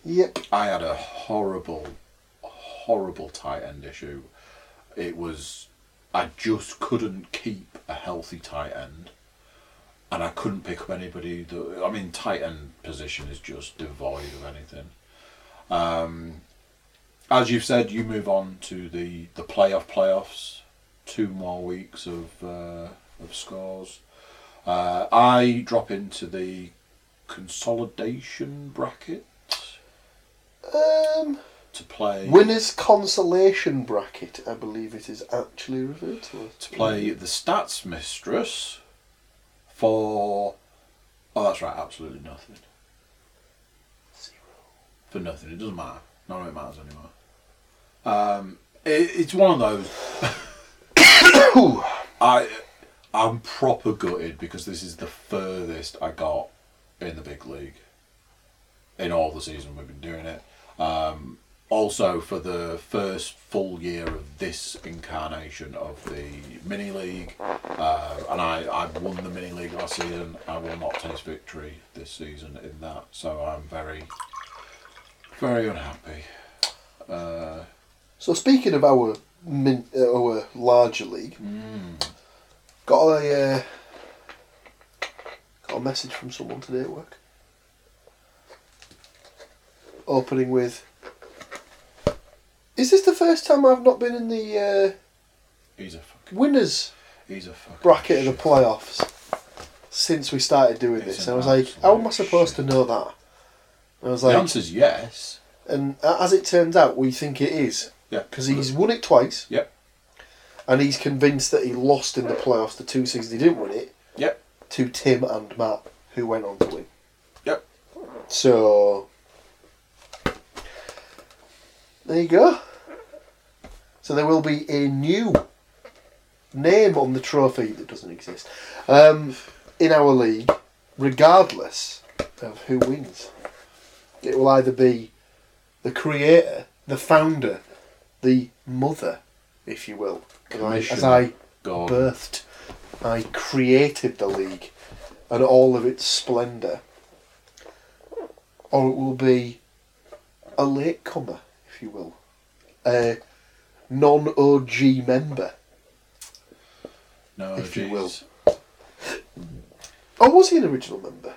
Yep. I had a horrible, horrible tight end issue. It was, I just couldn't keep a healthy tight end, and I couldn't pick up anybody. That, I mean, tight end position is just devoid of anything. Um, as you've said, you move on to the the playoff playoffs. Two more weeks of uh, of scores. Uh, I drop into the consolidation bracket. Um, to play winners consolation bracket, I believe it is actually referred to. as. to play the stats mistress for oh that's right absolutely nothing Zero. for nothing it doesn't matter none of it matters anymore um, it, it's one of those. [coughs] I I'm proper gutted because this is the furthest I got in the big league in all the season we've been doing it. Um, also for the first full year of this incarnation of the mini league uh, and I, I won the mini league last season. I will not taste victory this season in that so I'm very very unhappy. Uh, So speaking of our min, uh, our larger league, got a uh, got a message from someone today at work. Opening with. Is this the first time I've not been in the uh, winners he's a fucking bracket of the shit. playoffs since we started doing It's this? And I was like, how am I supposed to know that? And I was like, the answer's yes and as it turns out, we think it is. Yeah Because he's won it twice. Yep. And he's convinced that he lost in the playoffs the two seasons he didn't win it Yep. to Tim and Matt, who went on to win. Yep. So. There you go. So there will be a new name on the trophy that doesn't exist um, in our league, regardless of who wins. It will either be the creator, the founder, the mother, if you will. As I, as I God birthed, I created the league and all of its splendour. Or it will be a latecomer, if you will. A non OG member. no if you jeez. will. Oh, was he an original member?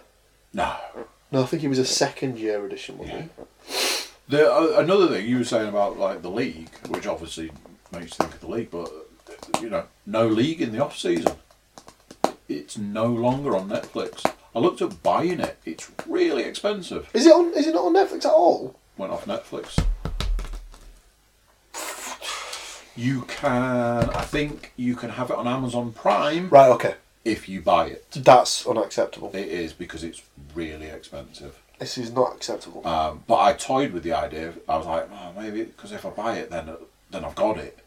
no No, I think he was a second year edition, wasn't he? The uh, another thing you were saying about like the league, which obviously makes you think of the league, but you know, no league in the off season. It's no longer on Netflix. I looked at buying it. It's really expensive. Is it on? Is it not on Netflix at all? Went off Netflix. You can, I think, you can have it on Amazon Prime Right. Okay. if you buy it. That's unacceptable. It is because it's really expensive. This is not acceptable. Um, but I toyed with the idea. I was like, oh, maybe because if I buy it, then then I've got it.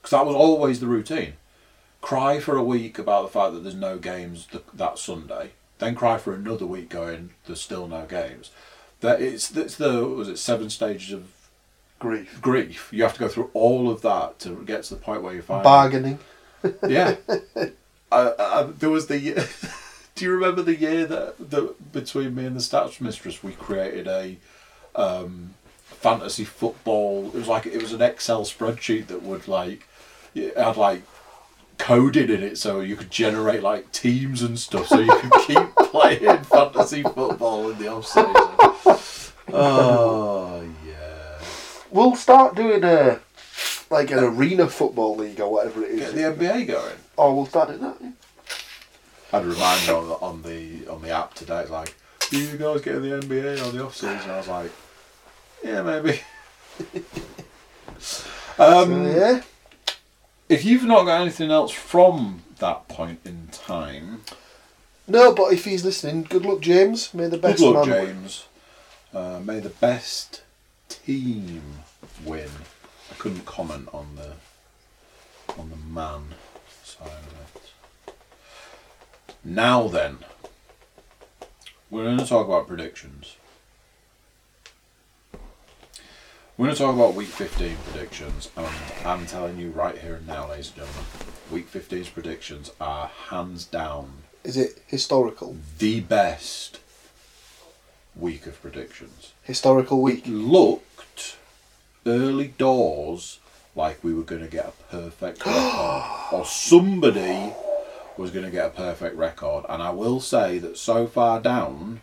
Because that was always the routine. Cry for a week about the fact that there's no games th- that Sunday. Then cry for another week going, there's still no games. That it's it's the was it seven stages of Grief. grief. You have to go through all of that to get to the point where you find Bargaining. yeah. [laughs] I, I, there was the. [laughs] Do you remember the year that, that between me and the stats mistress we created a um, fantasy football? It was like it was an Excel spreadsheet that would like it had like coded in it so you could generate like teams and stuff so you could [laughs] keep playing fantasy football in the off season. Oh yeah. We'll start doing a like an arena football league or whatever it is. Get the NBA going. Oh, we'll start doing that. yeah. Had a reminder on the, on the on the app today. It's like, do you guys get in the NBA on the off season? I was like, yeah, maybe. [laughs] um, So, yeah. If you've not got anything else from that point in time, No, but if he's listening, good luck, James. May the best good luck, man. James. Uh, may the best team win. I couldn't comment on the on the man side of it. Now then, we're going to talk about predictions. We're going to talk about week 15 predictions, and I'm telling you right here and now, ladies and gentlemen, week 15's predictions are hands down Is it historical? the best week of predictions. Historical It week. looked early doors like we were going to get a perfect [gasps] record, or somebody was going to get a perfect record. And I will say that so far down,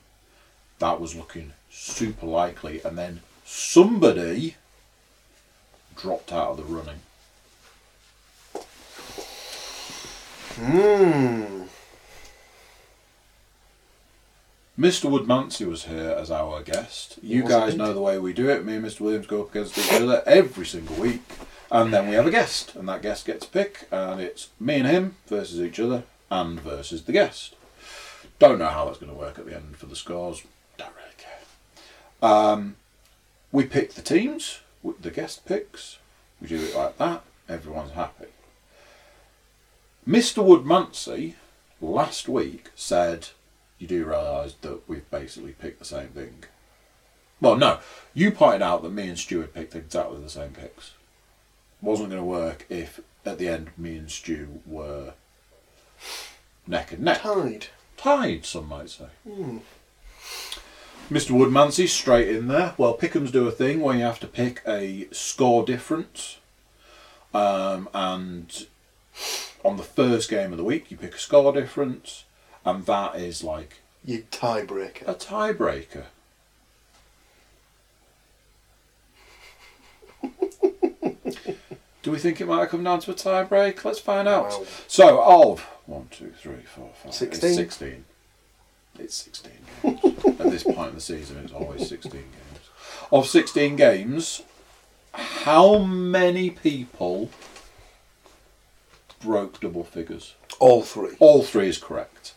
that was looking super likely. And then somebody dropped out of the running. Hmm. Mr. Woodmancy was here as our guest. You guys know the way we do it. Me and Mr. Williams go up against each other every single week. And then we have a guest, and that guest gets a pick, and it's me and him versus each other, and versus the guest. Don't know how that's going to work at the end for the scores. Don't really care. Um, we pick the teams, the guest picks. We do it like that. Everyone's happy. Mr. Woodmancy last week said, "You do realise that we've basically picked the same thing." Well, no, you pointed out that me and Stu had picked exactly the same picks. Wasn't going to work if at the end me and Stu were neck and neck Tied. tied, some might say. Mr. Woodmancy straight in there. Well, Pickums do a thing where you have to pick a score difference, um, and on the first game of the week you pick a score difference, and that is like Your tiebreaker. a tiebreaker. Do we think it might come down to a tiebreak? Let's find out. Wow. So, of one, two, three, four, five, Sixteen. It's 16. It's 16 games. [laughs] At this point in the season, it's always 16 games. Of 16 games, how many people broke double figures? All three. All three is correct.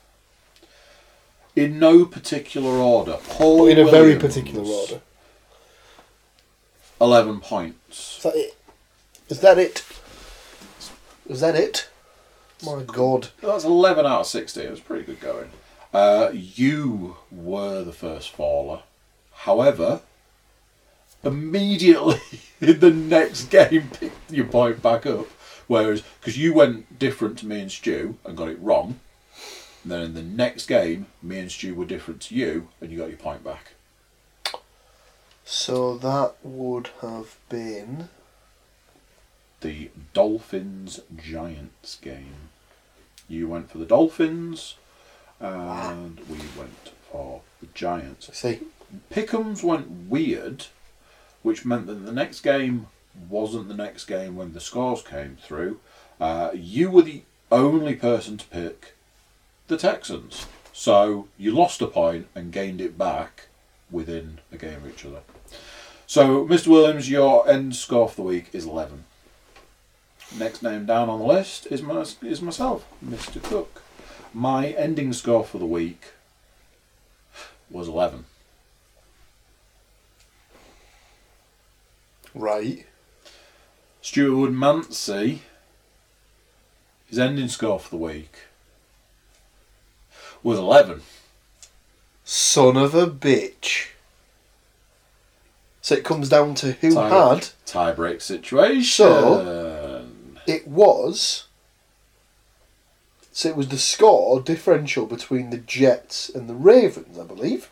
In no particular order. Paul in a very particular order. 11 points. Is that it? Is that it? Is that it? My God. That's 11 out of 16. It was pretty good going. Uh, you were the first faller. However, immediately in [laughs] the next game, picked your point back up. Whereas, because you went different to me and Stu and got it wrong. And then in the next game, me and Stu were different to you and you got your point back. So that would have been. The Dolphins Giants game. You went for the Dolphins and we went for the Giants. See, Pickums went weird, which meant that the next game wasn't the next game when the scores came through. Uh, you were the only person to pick the Texans. So you lost a point and gained it back within a game of each other. So, Mr. Williams, your end score for the week is 11. Next name down on the list is, my, is myself, Mr. Cook. My ending score for the week was 11. right. Stu Woodmancy, his ending score for the week was 11. Son of a bitch. So it comes down to who Tie- had. Tie-break situation. So- It was. So it was the score differential between the Jets and the Ravens, I believe.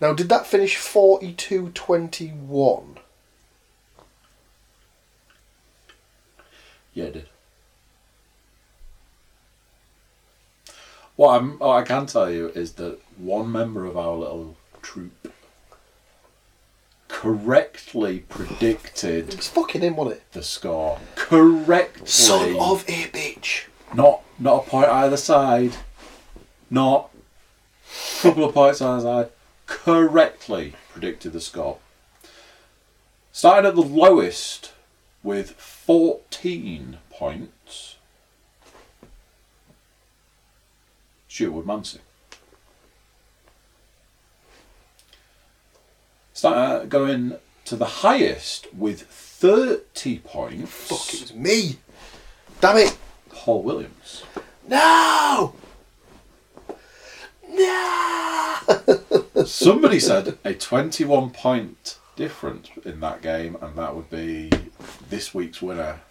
Now, did that finish 42 21? yeah, it did. What, I'm, what I can tell you is that one member of our little troop correctly predicted It was fucking him, wasn't it? the score. Correctly. Son of a bitch. Not not a point either side. Not a couple of points either side. Correctly predicted the score. Started at the lowest with 14 points. Stu Woodmancy. Started uh, going to the highest with 30 points. Fuck, it was me. Damn it. Paul Williams. No! No! [laughs] Somebody said a 21 point difference in that game, and that would be this week's winner,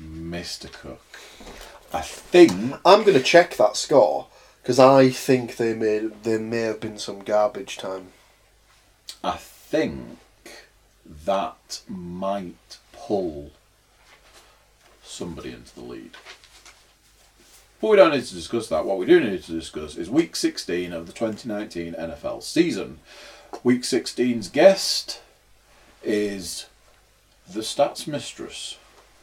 Mr. Cook. I think I'm going to check that score because I think they made there may have been some garbage time. I think that might pull somebody into the lead. But we don't need to discuss that. What we do need to discuss is week 16 of the 2019 NFL season. Week 16's guest is the stats mistress.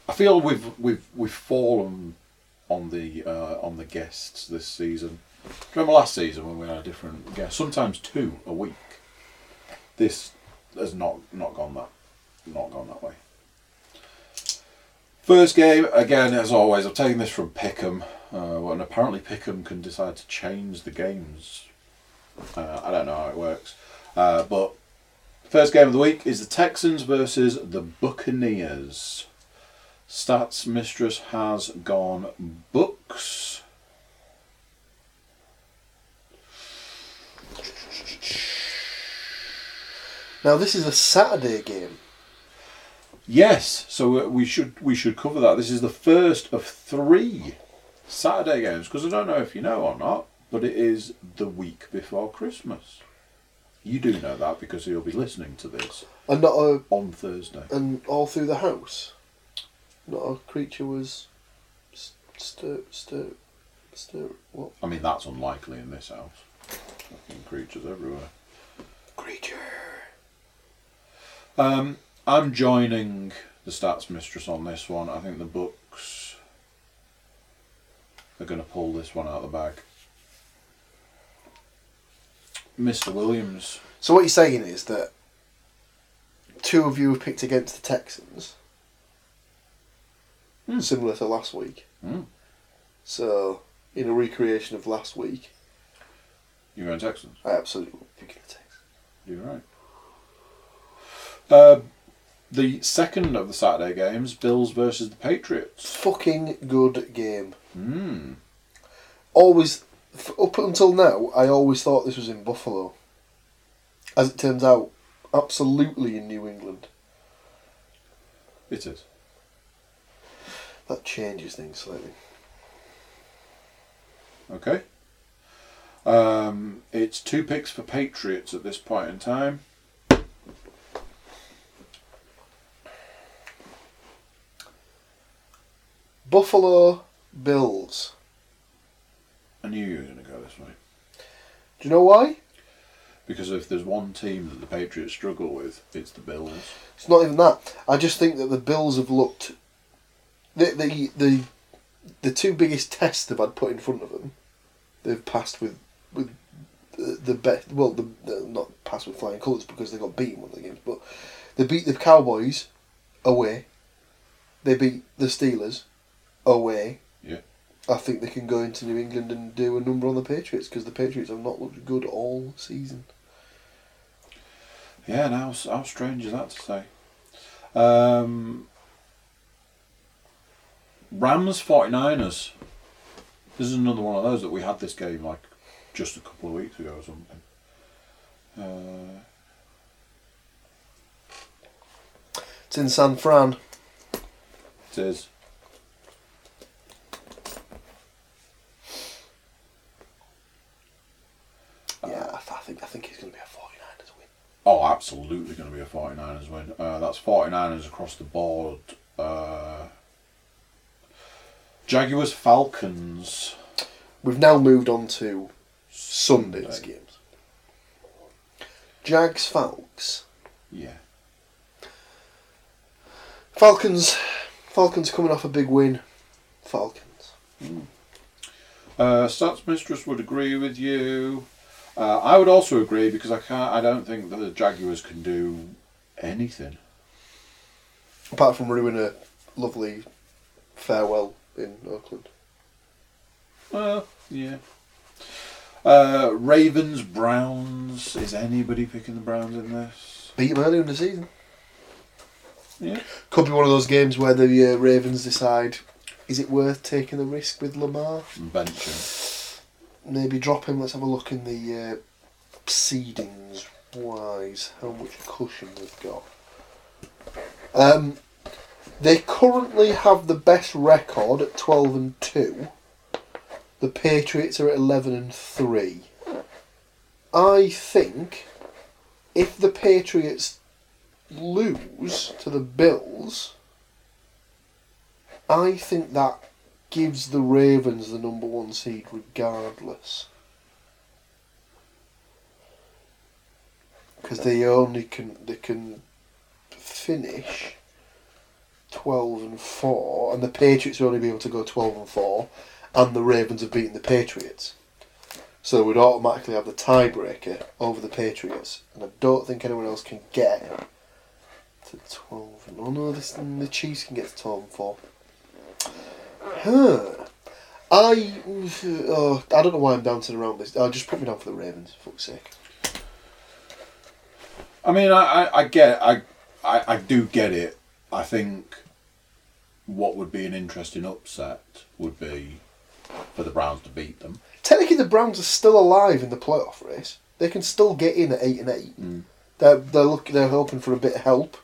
I feel we've we've we've fallen on the uh, on the guests this season. Remember last season when we had a different guest? Sometimes two a week. This has not not gone that not gone that way. First game again, as always. I've taken this from Pickham, uh, and apparently Pickham can decide to change the games. Uh, I don't know how it works, uh, but first game of the week is the Texans versus the Buccaneers. Stats Mistress has gone Bucs. Now this is a Saturday game. Yes, so uh, we should we should cover that. This is the first of three Saturday games because I don't know if you know or not, but it is the week before Christmas. You do know that because you'll be listening to this And not a on Thursday. and all through the house. Not a creature was stir stir stir what I mean, that's unlikely in this house. Fucking creatures everywhere. creature. Um, I'm joining the stats mistress on this one. I think the Bucs are going to pull this one out of the bag. Mr. Williams. So what you're saying is that two of you have picked against the Texans. Hmm. Similar to last week. Hmm. So in a recreation of last week, You're going Texans. I absolutely picking the Texans. You're right. Uh, the second of the Saturday games, Bills versus the Patriots. Fucking good game. Hmm. always f- up until now I always thought this was in Buffalo. As it turns out, absolutely in New England. It is. That changes things slightly. Okay. Um, it's two picks for Patriots at this point in time. Buffalo Bills. I knew you were going to go this way. Do you know why? Because if there's one team that the Patriots struggle with, it's the Bills. It's not even that. I just think that the Bills have looked. The the the, the two biggest tests they've had put in front of them, they've passed with with the, the best. Well, the, the not passed with flying colours because they got beaten one of the games, but they beat the Cowboys away. They beat the Steelers away. Yeah. I think they can go into New England and do a number on the Patriots because the Patriots have not looked good all season. Yeah, and how, how strange is that to say? Um, Rams 49ers. This is another one of those that we had this game like just a couple of weeks ago or something. Uh, It's in San Fran. it is. Yeah, I, th- I think I think it's going to be a 49ers win. Oh, absolutely going to be a 49ers win. Uh, that's 49ers across the board. Uh, Jaguars Falcons. We've now moved on to Sunday's Sunday. games. Jags Falcons. Yeah. Falcons. Falcons coming off a big win. Falcons. Uh, Stats Mistress would agree with you. Uh, I would also agree because I can't. I don't think that the Jaguars can do anything. Apart from ruin a lovely farewell in Oakland. Well, yeah. Uh, Ravens Browns. Is anybody picking the Browns in this? Beat them earlier in the season. Yeah. Could be one of those games where the uh, Ravens decide, is it worth taking the risk with Lamar? Benching. Maybe drop him. Let's have a look in the uh, seedings wise. How much cushion they've got. Um, they currently have the best record at twelve and two. The Patriots are at eleven and three. I think if the Patriots lose to the Bills, I think that gives the Ravens the number one seed regardless. Because they only can they can finish twelve and four, and the Patriots will only be able to go twelve and four, and the Ravens have beaten the Patriots. So we'd automatically have the tiebreaker over the Patriots, and I don't think anyone else can get to twelve. Oh no, the Chiefs can get to twelve and four. Huh. I oh, I don't know why I'm bouncing around this. Oh, just put me down for the Ravens, for fuck's sake. I mean, I, I, I get, I, I, I do get it. I think what would be an interesting upset would be for the Browns to beat them. Technically, the Browns are still alive in the playoff race. They can still get in at eight and eight. Mm. They're they're look, they're hoping for a bit of help.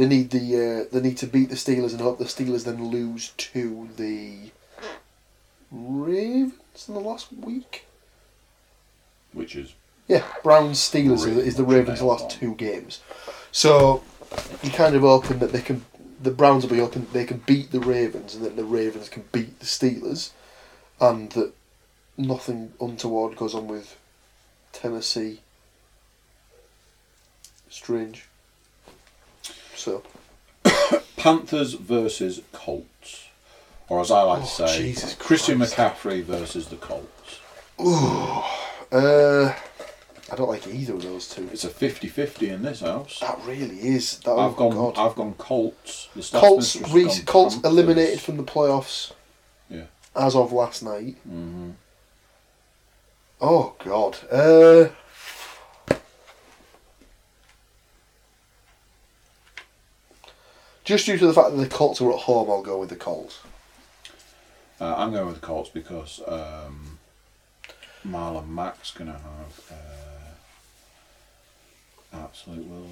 They need the uh, they need to beat the Steelers and hope the Steelers then lose to the Ravens in the last week. which is Yeah, Browns Steelers Really is the Ravens' last two games. So you kind of hoping that they can the Browns will be hoping that they can beat the Ravens and that the Ravens can beat the Steelers and that nothing untoward goes on with Tennessee. Strange. So Panthers versus Colts, or as I like Oh, to say, Jesus Christian Christ. McCaffrey versus the Colts. uh I don't like either of those two. It's a 50-50 in this house. That really is. That, I've oh gone. God. I've gone Colts. The Stats Colts, Mistress has re- gone Colts Panthers. eliminated from the playoffs Yeah. as of last night. hmm Oh God. Uh, just due to the fact that the Colts are at home, I'll go with the Colts. Uh, I'm going with the Colts because um, Marlon Mack's going to have uh, absolute will.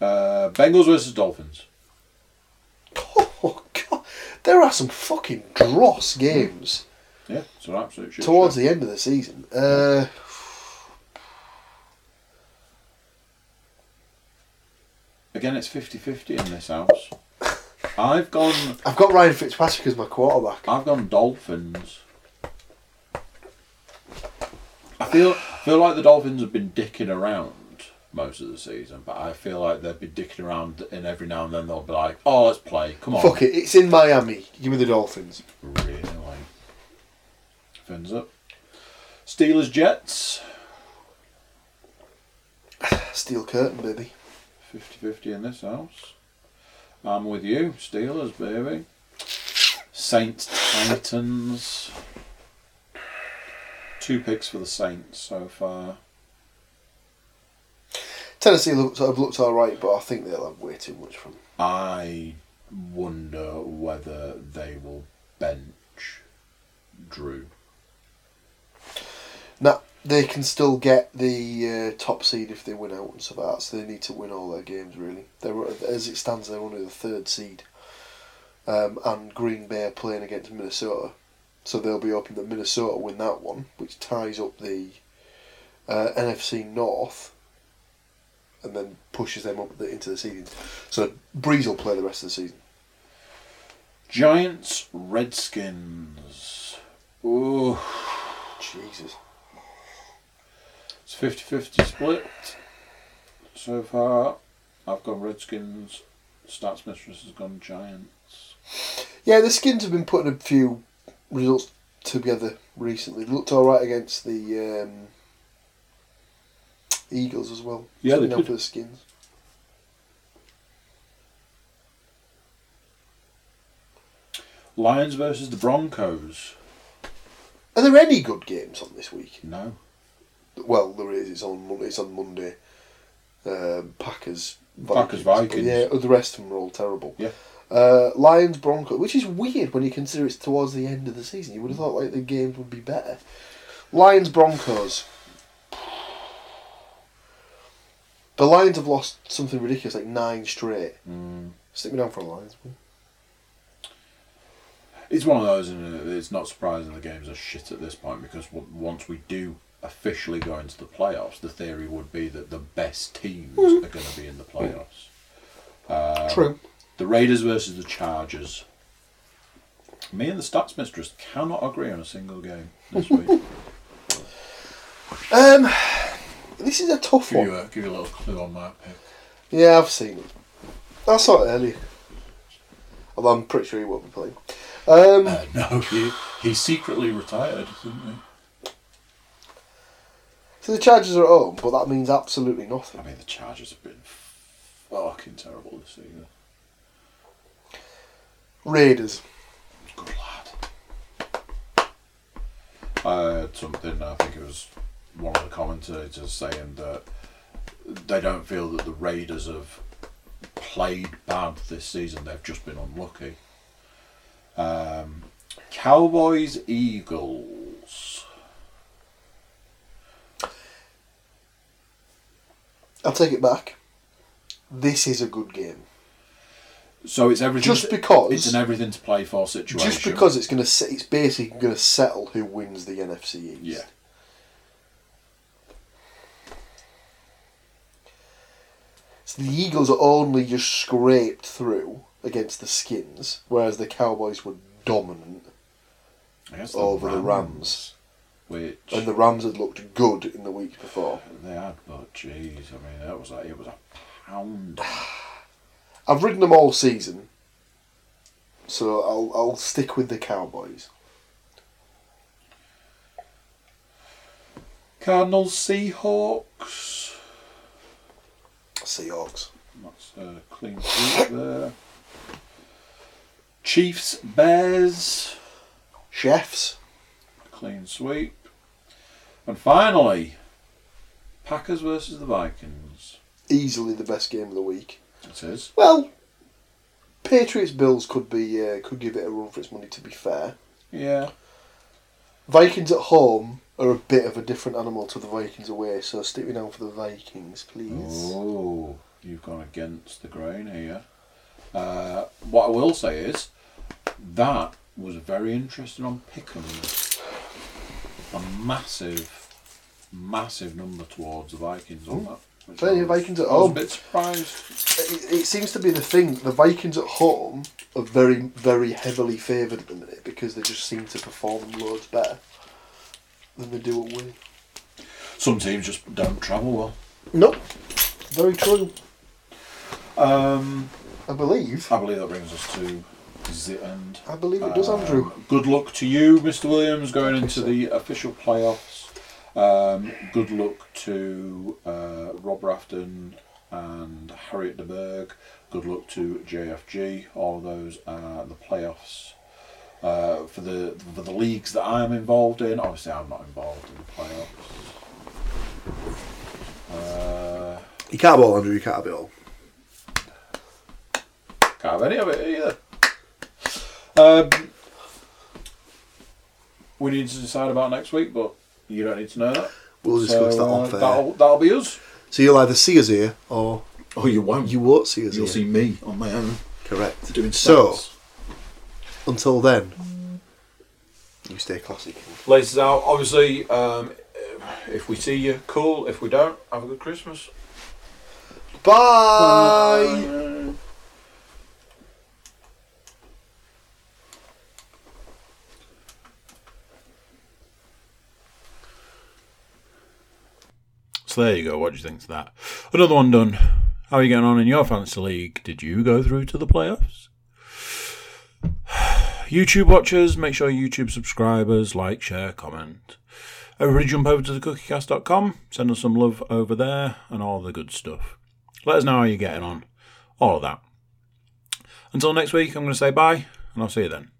Uh, Bengals versus Dolphins. [laughs] Oh God, there are some fucking dross games Yeah, it's an absolute shit towards show. the end of the season. Uh, Again, it's 50-50 in this house. I've gone. I've got Ryan Fitzpatrick as my quarterback. I've gone Dolphins. I feel feel like the Dolphins have been dicking around most of the season, but I feel like they've been dicking around, and every now and then they'll be like, "Oh, let's play. Come on." Fuck it, it's in Miami. Give me the Dolphins. Really? Fins up. Steelers Jets. [sighs] Steel curtain, baby. 50-50 in this house. I'm with you. Steelers, baby. Saints Titans. Two picks for the Saints so far. Tennessee looked, have looked all right, but I think they'll have way too much from. I wonder whether they will bench Drew. They can still get the uh, top seed if they win out and stuff like that. So they need to win all their games. Really, they're as it stands, they're only the third seed, um, and Green Bay are playing against Minnesota, so they'll be hoping that Minnesota win that one, which ties up the uh, NFC North, and then pushes them up the, into the seedings. So Brees will play the rest of the season. Giants Redskins. Ooh, Jesus. It's 50-50 split so far. I've gone Redskins. Stats Mistress has gone Giants. Yeah, the Skins have been putting a few results together recently. Looked all right against the um, Eagles as well. Yeah, they did. for the Skins. Lions versus the Broncos. Are there any good games on this week? No. Well, there is. It's on Monday. It's on Monday. Um, Packers. Packers, Vikings. Yeah, the rest of them are all terrible. Yeah. Uh, Lions Broncos, which is weird when you consider it's towards the end of the season. You would have thought like the games would be better. Lions Broncos. The Lions have lost something ridiculous, like nine straight. Mm. Stick me down for the Lions. please. It's one of those, and it's not surprising the games are shit at this point because once we do officially go into the playoffs, the theory would be that the best teams are going to be in the playoffs. Uh, True. The Raiders versus the Chargers. Me and the Stats Mistress cannot agree on a single game this [laughs] week. Um, this is a tough give, one. you a, give you a little clue on my pick. Yeah, I've seen it. I saw it earlier. Although I'm pretty sure he won't be playing. Um, Uh, no, he, he secretly retired, didn't he? So the Chargers are at home, but that means absolutely nothing. I mean, the Chargers have been fucking terrible this season. Raiders. Good lad. I heard something, I think it was one of the commentators saying that they don't feel that the Raiders have played bad this season, they've just been unlucky. Um, Cowboys Eagles. I'll take it back. This is a good game. So it's everything. Just to- because- it's an everything to play for situation. Just because it's going to, se- it's basically going to settle who wins the NFC East. Yeah. So the Eagles are only just scraped through against the Skins, whereas the Cowboys were dominant, over the Rams. Which and the Rams had looked good in the week before. they had, but jeez, I mean, that was like it was a pound. [sighs] I've ridden them all season, so I'll I'll stick with the Cowboys. Cardinals Seahawks. Seahawks. That's a clean sweep there. Chiefs Bears. Chiefs. Clean sweep. And finally, Packers versus the Vikings. Easily the best game of the week. It is. Well, Patriots Bills could be uh, could give it a run for its money. To be fair, Yeah. Vikings at home are a bit of a different animal to the Vikings away. So stick me down for the Vikings, please. Oh, you've gone against the grain here. Uh, what I will say is that was very interesting on Pick'em. A massive, massive number towards the Vikings on that. which Plenty I of was- Vikings at I was home. a bit surprised. It, it seems to be the thing. The Vikings at home are very very heavily favoured at the minute because they just seem to perform loads better than they do away. Some teams just don't travel well. Nope. Very true. Um, I believe. I believe that brings us to the end. I believe it does, Um, Andrew. Good luck to you, Mr. Williams, going into the official playoffs. Um, good luck to uh, Rob Rafton and Harriet de Berg. Good luck to JFG. All of those are the playoffs. Uh, for the for the leagues that I am involved in, obviously I'm not involved in the playoffs. Uh, You can't have all, Andrew. You can't have it all. Can't have any of it either. Um, we need to decide about next week, but you don't need to know that. We'll discuss that uh, off air. That'll, that'll be us. So you'll either see us here or Oh, you won't. you won't see us You'll here. see me on my own Correct. doing So stats. until then, you stay classy. Laces out. Obviously, um, if we see you, cool. If we don't, have a good Christmas. Bye. So there you go. What do you think to that? Another one done. How are you getting on in your fantasy league? Did you go through to the playoffs? [sighs] YouTube watchers, make sure YouTube subscribers like, share, comment. Everybody jump over to thecookiecast.com, send us some love over there, and all the good stuff. Let us know how you're getting on. All of that. Until next week, I'm going to say bye, and I'll see you then.